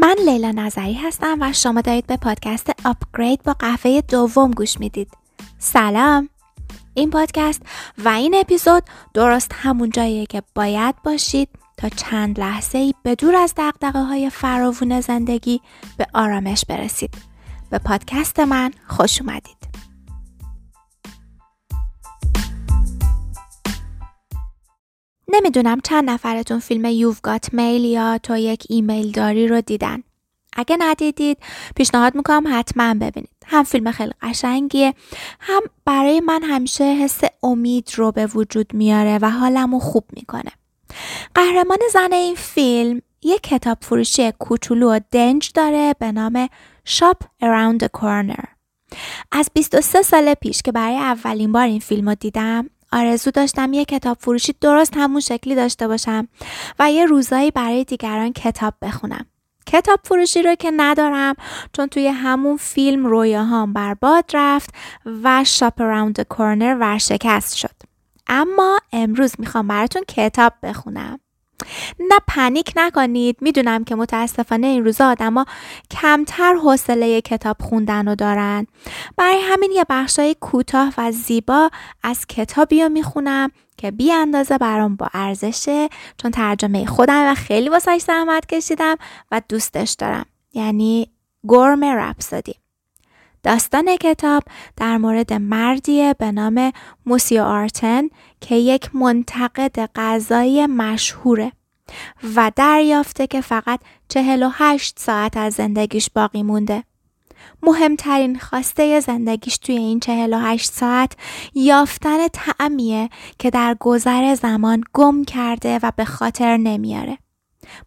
من لیلا نظری هستم و شما دارید به پادکست آپگرید با قهوه دوم گوش می‌دید. سلام! این پادکست و این اپیزود درست همون جاییه که باید باشید تا چند لحظه ای به دور از دقدقه های فراوون زندگی به آرامش برسید. به پادکست من خوش اومدید. نمی‌دونم چند نفرتون فیلم یوف گات میل یا تو یک ایمیل داری رو دیدن. اگه ندیدید پیشنهاد می‌کنم حتما ببینید. هم فیلم خیلی قشنگیه هم برای من همیشه حس امید رو به وجود میاره و حالمو خوب می‌کنه. قهرمان زن این فیلم یک کتاب فروشی کوچولو و دنج داره به نام Shop Around the Corner. از 23 سال پیش که برای اولین بار این فیلم رو دیدم آرزو داشتم یه کتاب فروشی درست همون شکلی داشته باشم و یه روزایی برای دیگران کتاب بخونم. کتاب فروشی رو که ندارم چون توی همون فیلم رویاهام برباد رفت و شاپ اراوند کورنر ورشکست شد. اما امروز می‌خوام براتون کتاب بخونم. نه پنیک نکنید. می‌دونم که متاسفانه این روزا آدما کمتر حوصله کتاب خوندن رو دارن. برای همین یه بخشای کوتاه و زیبا از کتابی رو می‌خونم که بی اندازه برام با ارزشه چون ترجمه خودم و خیلی واسش زحمت کشیدم و دوستش دارم. یعنی گرم رپسادی داستان کتاب در مورد مردیه به نام موسیو آرتن که یک منتقد غذایی مشهوره و دریافته که فقط 48 ساعت از زندگیش باقی مونده. مهمترین خواسته زندگیش توی این 48 ساعت یافتن تعمیه که در گذر زمان گم کرده و به خاطر نمیاره.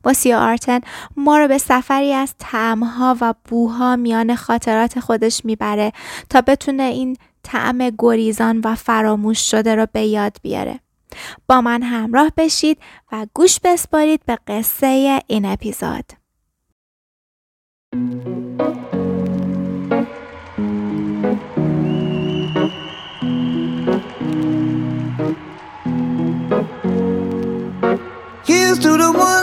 باسیا آرتن ما رو به سفری از تعمها و بوها میان خاطرات خودش می‌بره تا بتونه این طعم گریزان و فراموش شده رو به یاد بیاره. با من همراه بشید و گوش بسپارید به قصه این اپیزود. Here's to the got.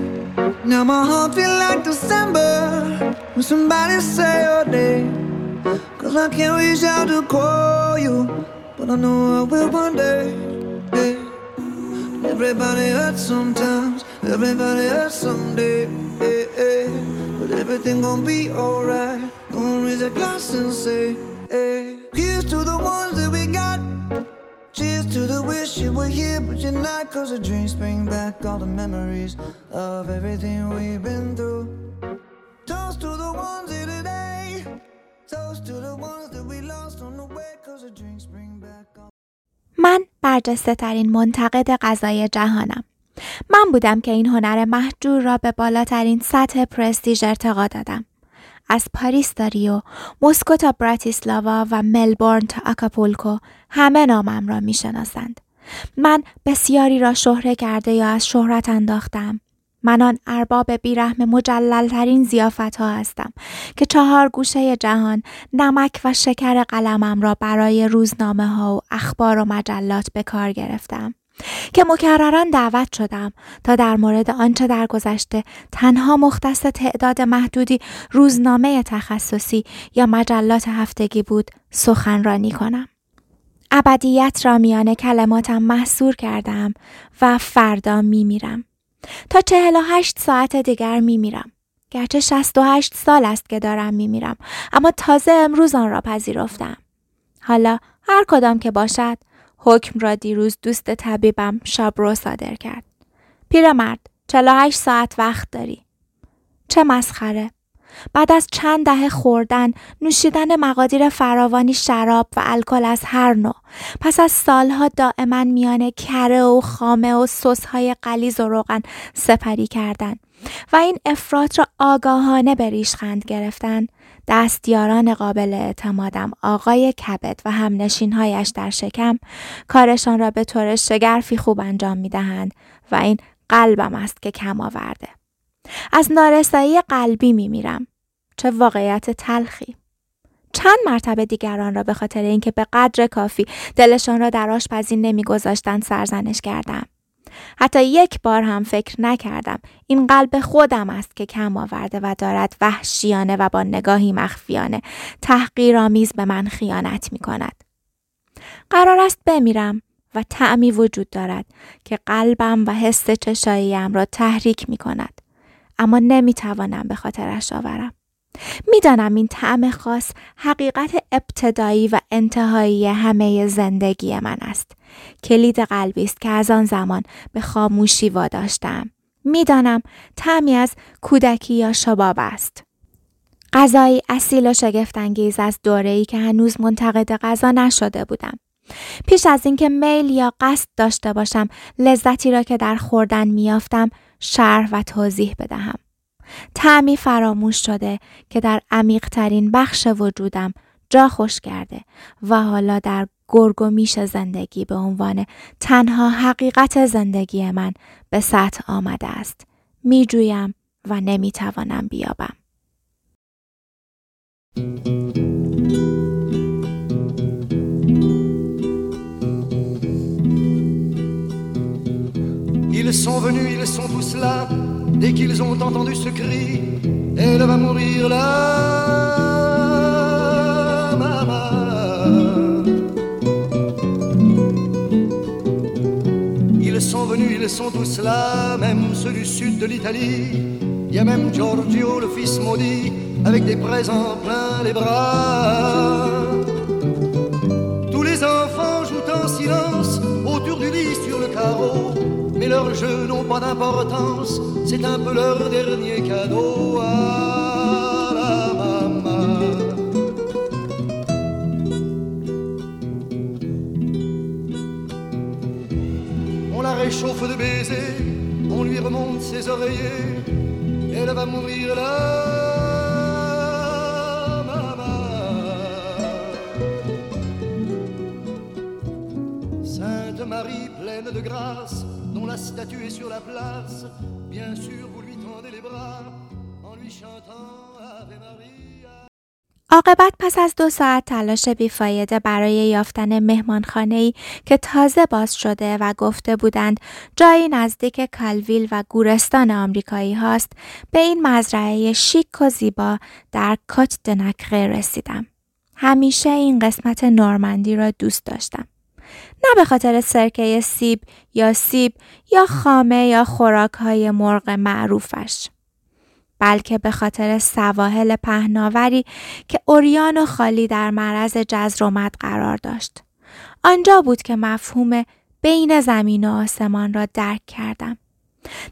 Now my heart feel like December when somebody say your name. Cause I can't reach out to call you, but I know I will one day. Hey. Everybody hurts sometimes, everybody hurts someday. Hey, hey. But everything gon' be alright. Gonna raise a glass and say, hey. Here's to the ones that we got. Cheers to the wish you were here, but you're not. Cause the dreams bring back all the memories of everything we've been through. Toast to the ones here today. Toast to the ones that we lost on the way. Cause the drinks bring back all. من برجسته ترین منتقد غذای جهانم. من بودم که این هنر محجور را به بالاترین سطح پرستیژ ارتقا دادم. از پاریس تا ریو، مسکو تا براتیسلاوا و ملبورن تا آکاپولکو همه نامم را می شناسند. من بسیاری را شهره کرده یا از شهرت انداختم. من آن ارباب بیرحم مجللترین زیافت ها هستم که چهار گوشه جهان نمک و شکر قلمم را برای روزنامه ها و اخبار و مجلات به کار گرفتم. که مکرران دعوت شدم تا در مورد آنچه در گذشته تنها مختص تعداد محدودی روزنامه تخصصی یا مجلات هفتگی بود سخنرانی کنم. ابدیت را میان کلماتم محصور کردم و فردا میمیرم. تا چهل و هشت ساعت دیگر میمیرم. گرچه شست و هشت سال است که دارم میمیرم اما تازه امروز آن را پذیرفتم. حالا هر کدام که باشد حکم را دیروز دوست طبیبم شابرو صادر کرد. پیرمرد 48 ساعت وقت داری. چه مسخره. بعد از چند دهه خوردن، نوشیدن مقادیر فراوانی شراب و الکل از هر نوع، پس از سالها دائما میان کره و خامه و سسهای قلیز و روغن سپری کردن و این افراد را آگاهانه به ریشخند گرفتن، دستیاران قابل اعتمادم آقای کبد و همنشینهایش در شکم کارشان را به طور شگرفی خوب انجام می دهند و این قلبم است که کم آورده. از نارسایی قلبی می میرم. چه واقعیت تلخی. چند مرتبه دیگران را به خاطر اینکه به قدر کافی دلشان را در آشپزی نمیگذاشتند سرزنش کردم. حتی یک بار هم فکر نکردم این قلب خودم است که کم آورده و دارد وحشیانه و با نگاهی مخفیانه تحقیرآمیز به من خیانت می کند. قرار است بمیرم و تعمی وجود دارد که قلبم و حس چشاییم را تحریک می کند. اما نمی توانم به خاطرش آورم. می‌دانم این طعم خاص حقیقت ابتدایی و انتهایی همه زندگی من است. کلید قلبی است که از آن زمان به خاموشی واداشتم. می‌دانم طعمی از کودکی یا شباب است. غذایی اصیل و شگفتانگیز از دوره‌ای که هنوز منتقد غذا نشده بودم. پیش از اینکه میل یا قصد داشته باشم لذتی را که در خوردن میافتم شرح و توضیح بدهم. تعمی فراموش شده که در عمیقترین بخش وجودم جا خوش کرده و حالا در گرگ و میش زندگی به عنوان تنها حقیقت زندگی من به سطح آمده است. می جویم و نمی توانم بیابم. Ils sont venus, ils sont tous là. Dès qu'ils ont entendu ce cri, elle va mourir là. Maman. Ils sont venus, ils sont tous là, même ceux du sud de l'Italie. Il y a même Giorgio, le fils maudit, avec des présents plein les bras. Tous les enfants jouent en silence autour du lit sur le carreau leurs jeux n'ont pas d'importance, c'est un peu leur dernier cadeau à la maman. On la réchauffe de baisers, on lui remonte ses oreillers, elle va mourir là. Sainte Marie pleine de grâce, la statue est sur la place. Bien sûr, vous lui tendez les bras en lui chantant Ave Maria. عاقبت پس از دو ساعت تلاش بیفایده برای یافتن مهمانخانه که تازه باز شده و گفته بودند جایی نزدیک کالویل و گورستان آمریکایی هاست به این مزرعه شیک و زیبا در کات دنکره رسیدم. همیشه این قسمت نورمندی را دوست داشتم. نه به خاطر سرکه سیب یا سیب یا خامه یا خوراک های مرغ معروفش. بلکه به خاطر سواحل پهناوری که اوریان و خالی در معرض جزرومت قرار داشت. آنجا بود که مفهوم بین زمین و آسمان را درک کردم.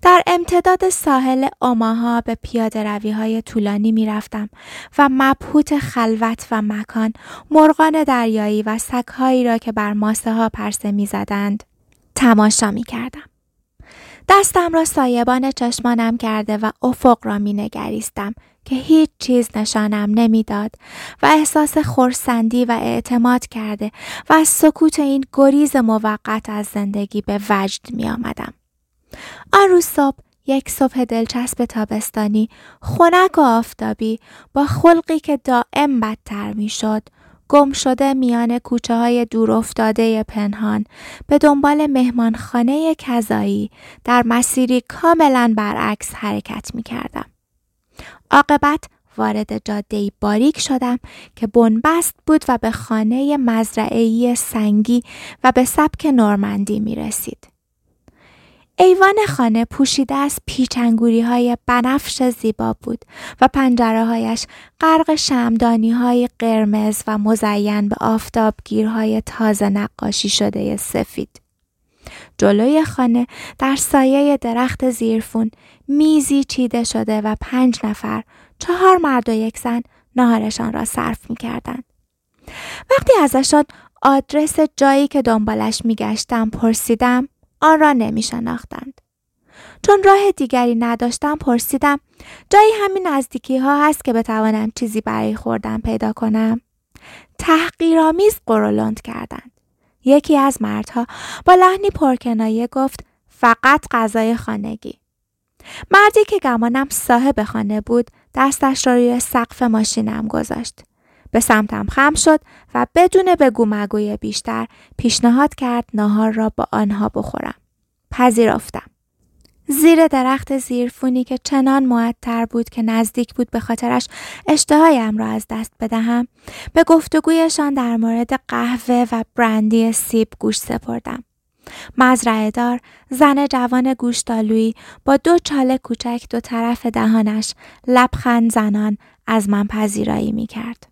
در امتداد ساحل اوماها به پیاده روی های طولانی می رفتم و مبهوت خلوت و مکان مرغان دریایی و سگهایی را که بر ماسه ها پرسه می زدند تماشا می کردم. دستم را سایبان چشمانم کرده و افق را می نگریستم که هیچ چیز نشانم نمی‌داد و احساس خورسندی و اعتماد کرده و از سکوت این گریز موقت از زندگی به وجد می آمدم. آن روز صبح یک صبح دلچسب تابستانی خنک و آفتابی با خلقی که دائم بدتر می‌شد گم شده میان کوچه های دور افتاده پنهان به دنبال مهمانخانه کذایی در مسیری کاملا برعکس حرکت می کردم. عاقبت وارد جاده باریک شدم که بنبست بود و به خانه مزرعه‌ای سنگی و به سبک نورمندی می رسید. ایوان خانه پوشیده از پیچنگوری های بنفش زیبا بود و پنجره هایش غرق شمدانی های قرمز و مزین به آفتابگیرهای تازه نقاشی شده سفید. جلوی خانه در سایه درخت زیرفون میزی چیده شده و پنج نفر چهار مرد و یک زن نهارشان را صرف می کردند. وقتی ازشان آدرس جایی که دنبالش می گشتم پرسیدم آن را نمی شناختند. چون راه دیگری نداشتم پرسیدم جایی همین نزدیکی ها هست که بتوانم چیزی برای خوردن پیدا کنم؟ تحقیرآمیز قرولند کردند. یکی از مردها با لحنی پرکنایه گفت فقط غذای خانگی. مردی که گمانم صاحب خانه بود دستش را روی سقف ماشینم گذاشت. به سمتم خم شد و بدون بگو مگوی بیشتر پیشنهاد کرد ناهار را با آنها بخورم. پذیرفتم. زیر درخت زیرفونی که چنان معطر بود که نزدیک بود به خاطرش اشتهایم را از دست بدهم به گفتگویشان در مورد قهوه و برندی سیب گوش سپردم مزرعه دار زن جوان گوشتالویی با دو چاله کوچک دو طرف دهانش لبخند زنان از من پذیرایی می کرد.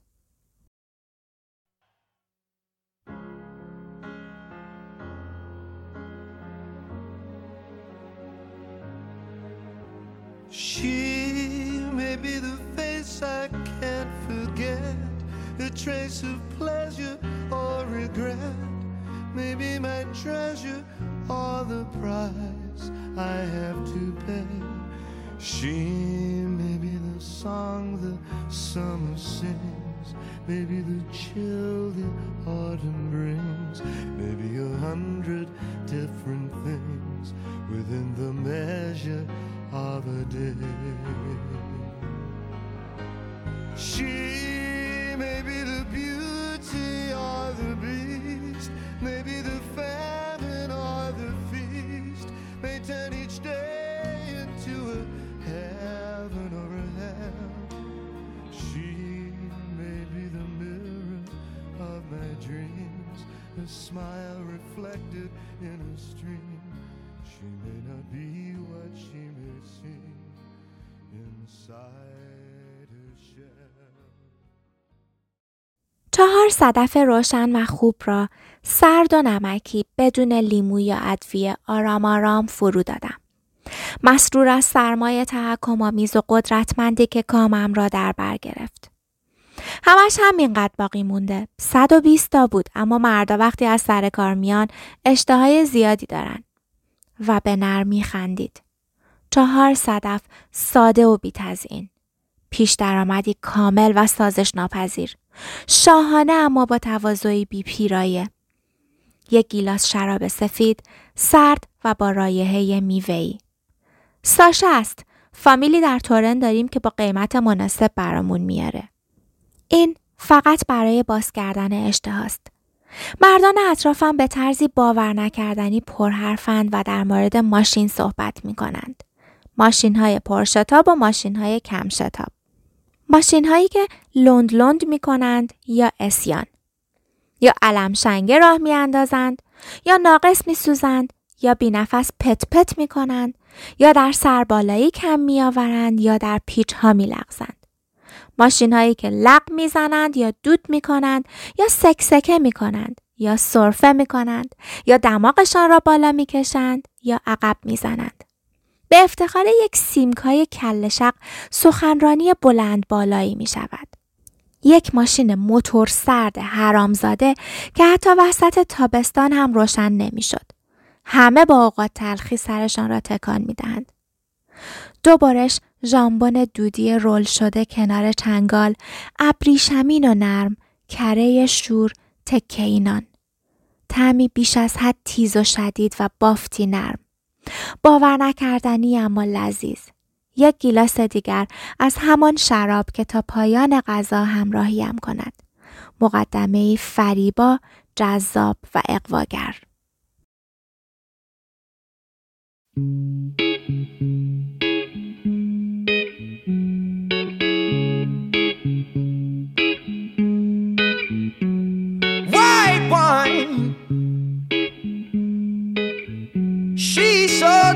She may be the face I can't forget, a trace of pleasure or regret. Maybe my treasure or the price I have to pay. She may be the song the summer sings, maybe the chill the autumn brings, maybe a hundred different things within the measure of a day. She may be the beauty or the beast, maybe She may not be what she may inside her shell. چهار صدف روشن و خوب را سرد و نمکی بدون لیمو یا ادویه آرام آرام فرو دادم. مسرور از سرمایه تحکم آمیز و قدرتمندی که کامم را در بر گرفت. همش همینقدر باقی مونده. 120 تا بود اما مردا وقتی از سر کار میان اشتهای زیادی دارن. و به نرمی خندید. چهار صدف ساده و بیتزین. پیش درآمدی کامل و سازش ناپذیر. شاهانه اما با تواضعی بی پیرایه. یک گیلاس شراب سفید، سرد و با رایحه میوه‌ای. ساشا است. فامیلی در تورن داریم که با قیمت مناسب برامون میاره. این فقط برای باز کردن اشتهاست. مردان اطرافم به طرزی باور نکردنی پرحرفند و در مورد ماشین صحبت می کنند. ماشین های پرشتاب و ماشین های کم شتاب. ماشین هایی که لند لند می کنند یا اسیان. یا علم شنگه راه می اندازند یا ناقص می سوزند یا بی نفس پت پت می کنند یا در سربالایی کم می آورند یا در پیچ ها می لغزند. ماشین هایی که لق می‌زنند یا دود می کنند یا سکسکه می کنند یا سرفه می کنند یا دماغشان را بالا می کشند یا عقب می زنند. به افتخار یک سیمکای کلشق سخنرانی بلند بالایی می شود. یک ماشین موتور سرد حرامزاده که حتی وسط تابستان هم روشن نمی‌شد. همه با اوقات تلخی سرشان را تکان می دهند. دو بارش ژامبون دودی رول شده کنار چنگال ابریشمین و نرم کره شور تکه اینان. تعمی بیش از حد تیز و شدید و بافتی نرم. باور نکردنی اما لذیذ. یک گیلاس دیگر از همان شراب که تا پایان غذا همراهیم کند. مقدمه فریبا جذاب و اقواگر.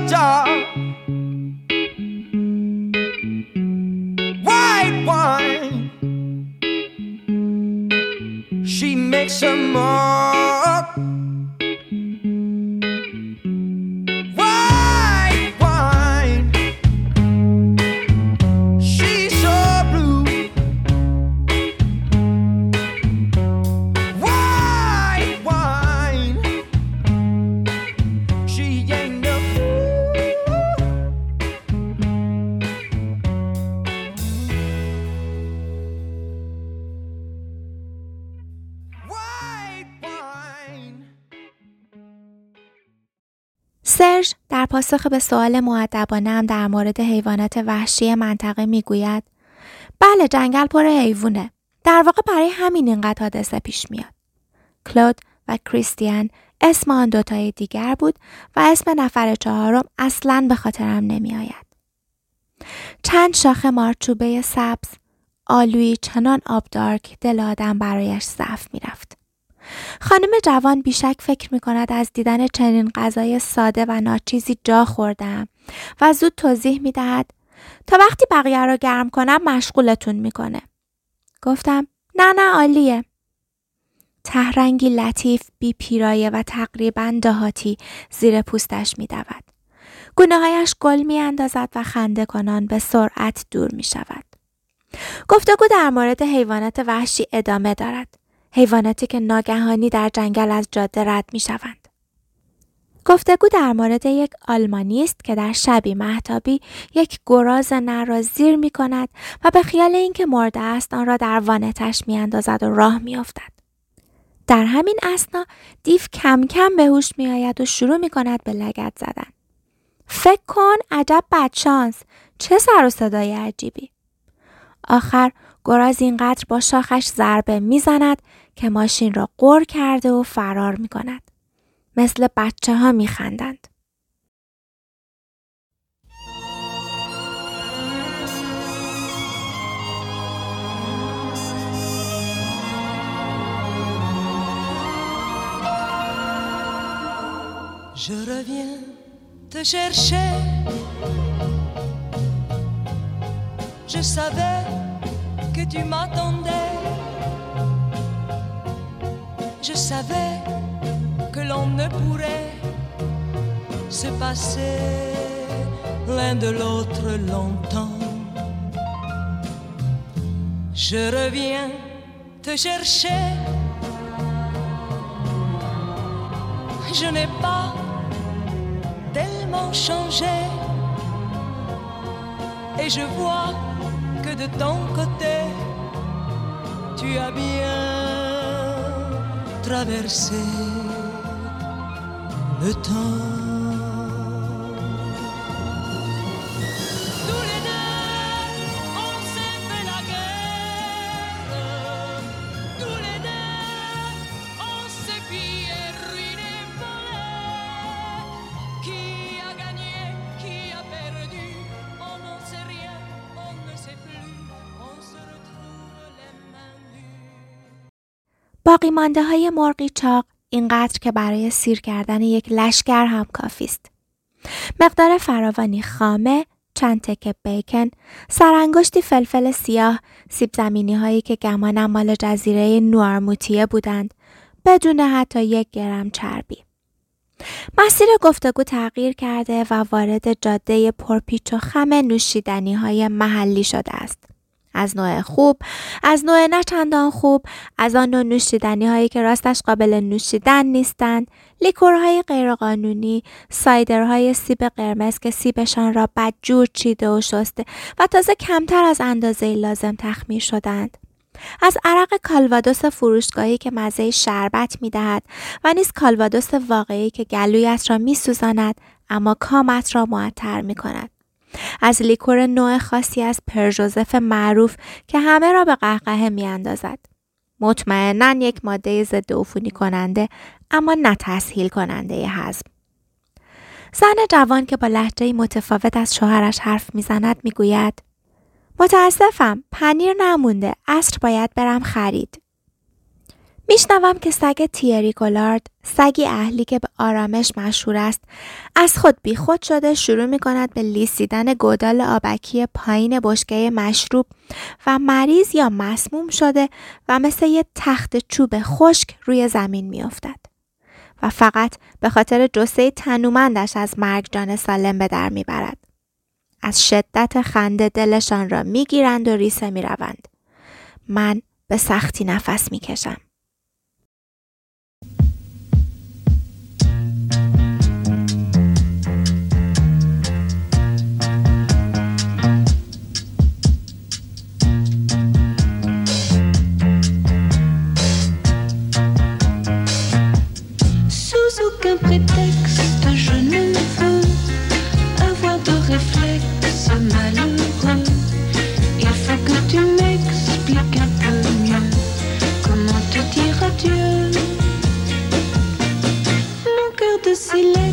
Dark. White wine. She makes a mark. پاسخ به سوال معدبانم در مورد حیوانات وحشی منطقه می‌گوید بله جنگل پر حیوونه در واقع برای همین اینقدر حادثه پیش میاد کلود و کریستیان اسم آن دوتای دیگر بود و اسم نفر چهارم اصلا به خاطرم نمی آید. چند شاخه مارچوبه سبز آلوی چنان آبدار که دل آدم برایش ضعف می‌رفت. خانم جوان بیشک فکر می کند از دیدن چنین غذای ساده و ناچیزی جا خوردم و زود توضیح می دهد تا وقتی بقیه را گرم کنم مشغولتون می‌کنه. گفتم نه نه عالیه. تهرنگی لطیف بی پیرایه و تقریبا دهاتی زیر پوستش می دود. گونه هایش گل می اندازد و خنده کنان به سرعت دور می شود. گفتگو در مورد حیوانات وحشی ادامه دارد. حیواناتی که ناگهانی در جنگل از جاده رد می شوند. گفتگو در مورد یک آلمانی است که در شبی محتابی یک گراز نر را زیر می کند و به خیال اینکه مرده است آن را در وانتش می اندازد و راه می افتد. در همین اسنا دیو کم کم به هوش می آید و شروع می کند به لگت زدن. فکر کن عجب بدشانس چه سر و صدای عجیبی. آخر گراز اینقدر با شاخش ضربه می‌زند که ماشین را قر کرده و فرار می کند. مثل بچه ها می خندند. Je reviens te chercher. Je savais que tu m'attendais. Je savais que l'on ne pourrait se passer l'un de l'autre longtemps. Je reviens te chercher. Je n'ai pas tellement changé. Et je vois que de ton côté, tu as bien traversé le temps. مانده های مرغی چاق اینقدر که برای سیر کردن یک لشکر هم کافی است. مقدار فراوانی خامه، چند تکه بیکن، سرانگشتی فلفل سیاه، سیب زمینی هایی که گمانم مال جزیره نوارموتیه بودند، بدون حتی یک گرم چربی. مسیر گفتگو تغییر کرده و وارد جاده پرپیچ و خم نوشیدنی های محلی شده است. از نوع خوب از نوع نه چندان خوب از آن نوع نوشیدنی هایی که راستش قابل نوشیدن نیستند لیکورهای غیرقانونی سایدرهای سیب قرمز که سیبشان را بدجور چیده و شسته و تازه کمتر از اندازه لازم تخمیر شدند از عرق کالوادوس فروشگاهی که مزه شربت می دهد و نیز کالوادوس واقعی که گلویت را می سوزاند اما کامت را معطر می کند. از لیکور نوع خاصی از پرژوزف معروف که همه را به قهقه می اندازد. مطمئنا یک ماده ضد عفونی کننده اما نه تسهیل کننده هضم. زن جوان که با لحجه متفاوت از شوهرش حرف می‌زند می‌گوید متاسفم پنیر نمونده اصر باید برم خرید میشنوم که سگ تیری گلارد سگی اهلی که به آرامش مشهور است از خود بیخود شده شروع می کند به لیسیدن گودال آبکی پایین بشکه مشروب و مریض یا مسموم شده و مثل یه تخت چوب خشک روی زمین می افتد. و فقط به خاطر جسه تنومندش از مرگ جان سالم به در می برد. از شدت خنده دلشان را می گیرند و ریسه می روند. من به سختی نفس می کشم. qu'un prétexte, je ne veux avoir de réflexe malheureux. Il faut que tu m'expliques un peu mieux comment te dire adieu? Mon cœur de silence.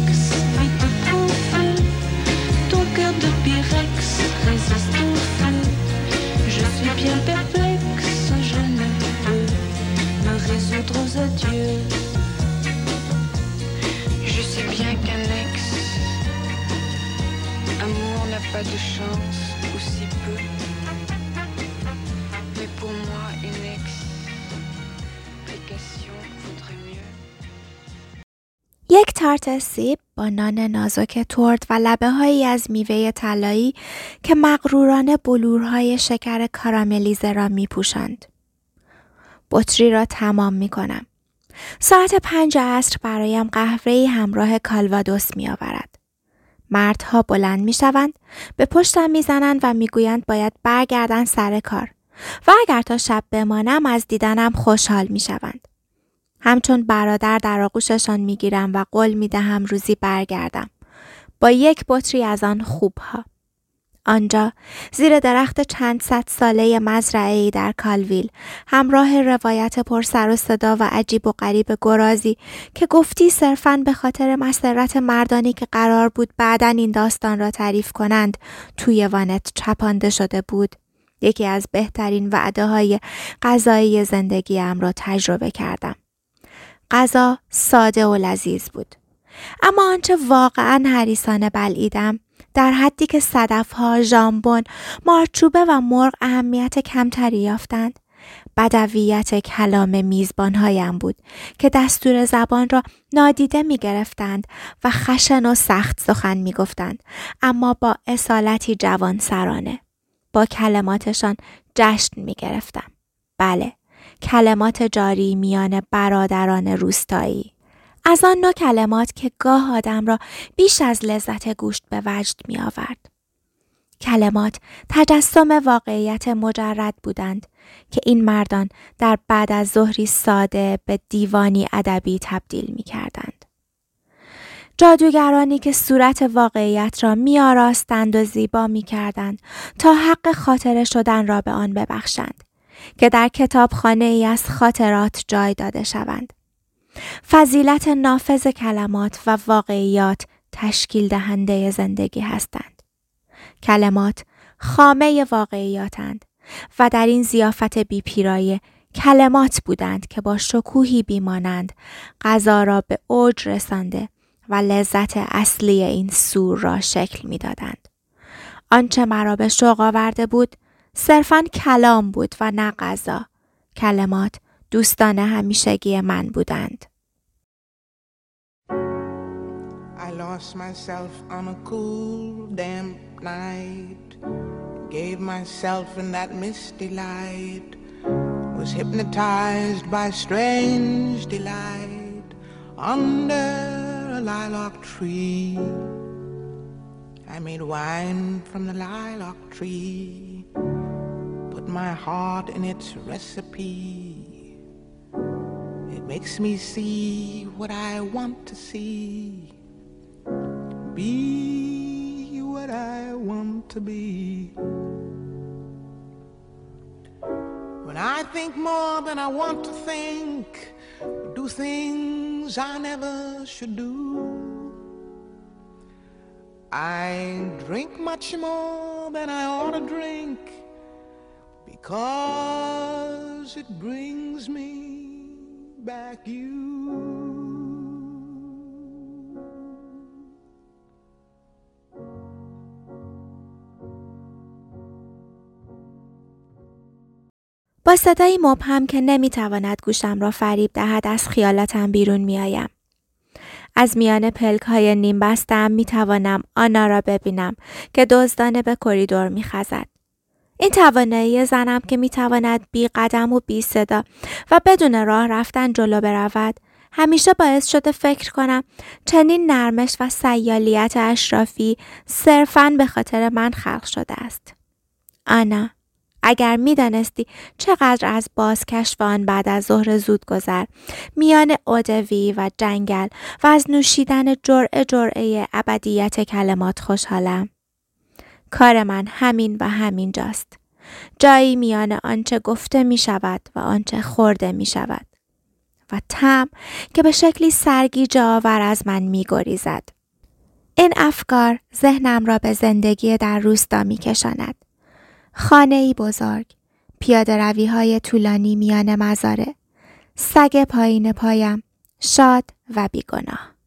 تارت سیب با نان نازک ترد و لبه هایی از میوه طلایی که مغرورانه بلورهای شکر کاراملیزه را می پوشند. بطری را تمام می کنم. ساعت پنج عصر برایم قهوه همراه کالوادوس می آورد. مردها بلند می شوند، به پشتم می زنند و می گویند باید برگردن سر کار و اگر تا شب بمانم از دیدنم خوشحال می شوند. همچون برادر در آغوششان می گیرم و قول می دهم روزی برگردم. با یک بطری از آن خوبها. آنجا زیر درخت چند صد ساله مزرعه در کالویل همراه روایت پر سر و صدا و عجیب و غریب گرازی که گفتی صرفاً به خاطر مسرت مردانی که قرار بود بعدا این داستان را تعریف کنند توی وانت چپانده شده بود یکی از بهترین وعده های غذایی زندگیم را تجربه کردم غذا ساده و لذیذ بود اما آنچه واقعا حریسانه بلعیدم در حدی که صدفها، ژامبون، مارچوبه و مرغ اهمیت کمتری یافتند بدویت کلام میزبانهایم بود که دستور زبان را نادیده می گرفتند و خشن و سخت سخن می گفتند اما با اصالتی جوان سرانه. با کلماتشان جشن می گرفتم. بله، کلمات جاری میان برادران روستایی. از آن نوع کلمات که گاه آدم را بیش از لذت گوشت به وجد می آورد. کلمات تجسم واقعیت مجرد بودند که این مردان در بعد از ظهری ساده به دیوانی ادبی تبدیل می کردند. جادوگرانی که صورت واقعیت را می آراستند و زیبا می کردند تا حق خاطره شدن را به آن ببخشند که در کتابخانه ای از خاطرات جای داده شوند. فضیلت نافذ کلمات و واقعیات تشکیل دهنده زندگی هستند. کلمات خامه واقعیاتند و در این زیافت بی پیرایه کلمات بودند که با شکوهی بیمانند غذا را به اوج رسانده و لذت اصلی این سور را شکل می‌دادند. آنچه مرا به شوق آورده بود صرفا کلام بود و نه غذا. کلمات دوستان همیشگی من بودند. I lost myself on a cool, damp night. Gave myself in that misty light. Was hypnotized by strange delight under a lilac tree. I made wine from the lilac tree. My heart in its recipe. It makes me see what I want to see. Be what I want to be. When I think more than I want to think, do things I never should do. I drink much more than I ought to drink because it brings me back you. با صدایی مبهم که نمی‌تواند گوشم را فریب دهد از خیالاتم بیرون میآیم. از میان پلک های نیم بستم می توانم آنا را ببینم که دزدانه به کریدور می خزد. این توانایی زنم که می تواند بی قدم و بی صدا و بدون راه رفتن جلو برود همیشه باعث شده فکر کنم چنین نرمش و سیالیت اشرافی صرفاً به خاطر من خلق شده است. آنا اگر می دانستی چقدر از بازکشف آن بعد از ظهر زود گذر میان اودوی و جنگل و از نوشیدن جرعه جرعه ابدیت کلمات خوشحالم. کار من همین و همین جاست. جایی میان آنچه گفته می شود و آنچه خورده می شود. و تم که به شکلی سرگیجه آور از من می گریزد. این افکار ذهنم را به زندگی در روستا می کشاند. خانه ای بزرگ، پیاده روی های طولانی میان مزاره، سگ پایین پایم، شاد و بیگناه.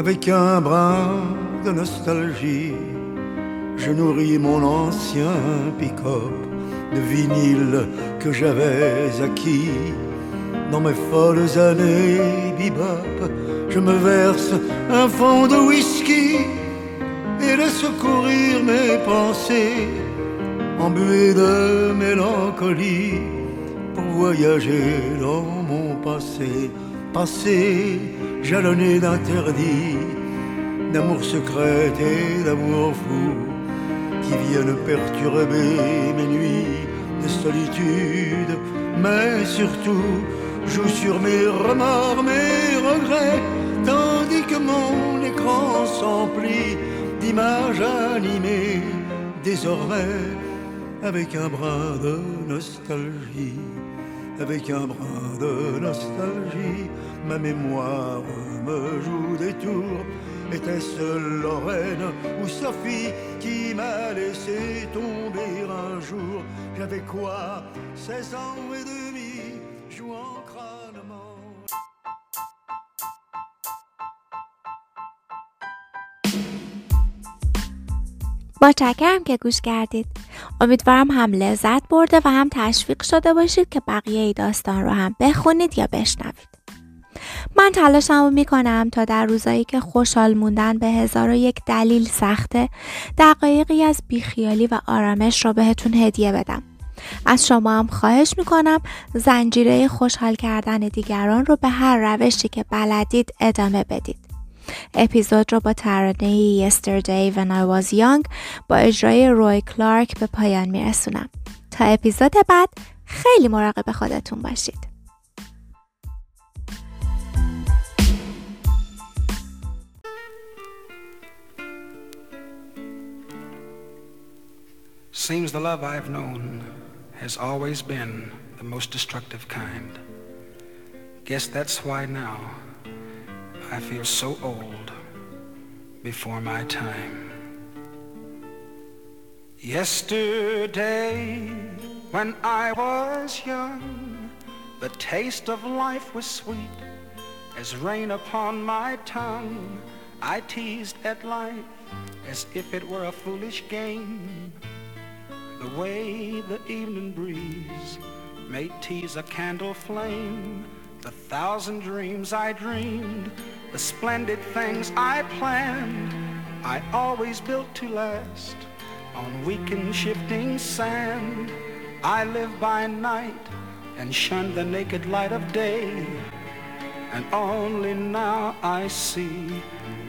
Avec un brin de nostalgie, je nourris mon ancien pick-up de vinyle que j'avais acquis. Dans mes folles années bebop, je me verse un fond de whisky et laisse courir mes pensées, embuées de mélancolie, pour voyager dans mon passé, passé jalonné d'interdits, d'amour secret et d'amour fou, qui viennent perturber mes nuits de solitude, mais surtout jouent sur mes remords, mes regrets, tandis que mon écran s'emplit d'images animées, désormais avec un brin de nostalgie, avec un brin de nostalgie, ma mémoire me joue des tours. Était-ce Lorraine ou Sophie qui m'a laissé tomber un jour? J'avais quoi? 16 ans et demi, jouant crânement. متشکرم که گوش کردید. امیدوارم هم لذت برده و هم تشویق شده باشید که بقیه ای داستان رو هم بخونید یا بشنوید. من تلاشم رو می‌کنم تا در روزایی که خوشحال موندن به هزار و یک دلیل سخته دقایقی از بیخیالی و آرامش رو بهتون هدیه بدم. از شما هم خواهش می‌کنم زنجیره خوشحال کردن دیگران رو به هر روشی که بلدید ادامه بدید. اپیزود رو با ترانه Yesterday When I Was Young با اجرای روی کلارک به پایان میرسونم. تا اپیزود بعد خیلی مراقب خودتون باشید. Seems the love I've known has always been the most destructive kind. Guess that's why now I feel so old before my time. Yesterday, when I was young, the taste of life was sweet as rain upon my tongue. I teased at life as if it were a foolish game. The way the evening breeze may tease a candle flame, the thousand dreams I dreamed, the splendid things I planned, I always built to last on weak and shifting sand. I live by night and shun the naked light of day, and only now I see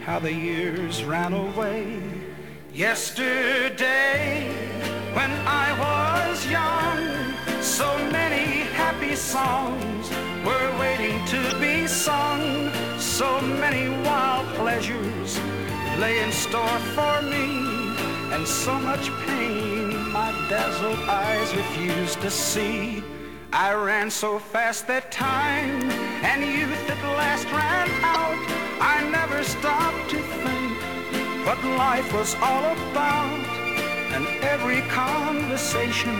how the years ran away. Yesterday, when I was young, so many happy songs were waiting to be sung. So many wild pleasures lay in store for me, and so much pain my dazzled eyes refused to see. I ran so fast that time and youth at last ran out. I never stopped to think what life was all about. And every conversation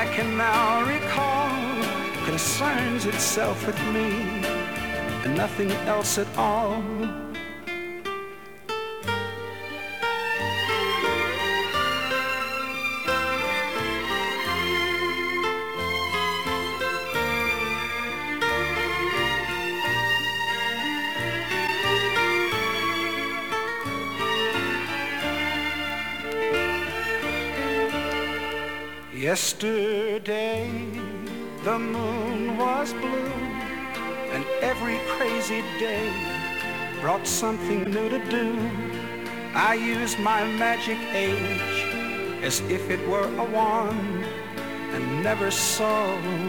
I can now recall concerns itself with me nothing else at all. Yesterday the moon was blue every crazy day brought something new to do. I used my magic age as if it were a wand and never saw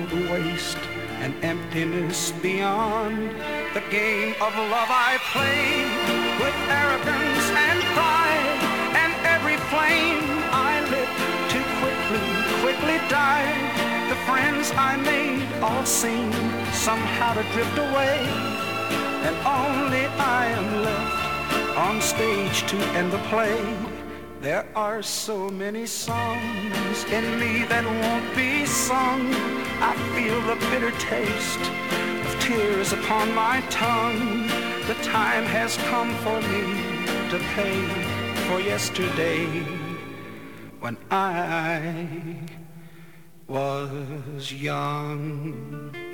the waste and emptiness beyond. The game of love I played with arrogance and pride, and every flame I lit too quickly, quickly died. Friends I made all seem somehow to drift away, and only I am left on stage to end the play. There are so many songs in me that won't be sung. I feel the bitter taste of tears upon my tongue. The time has come for me to pay for yesterday when I was young.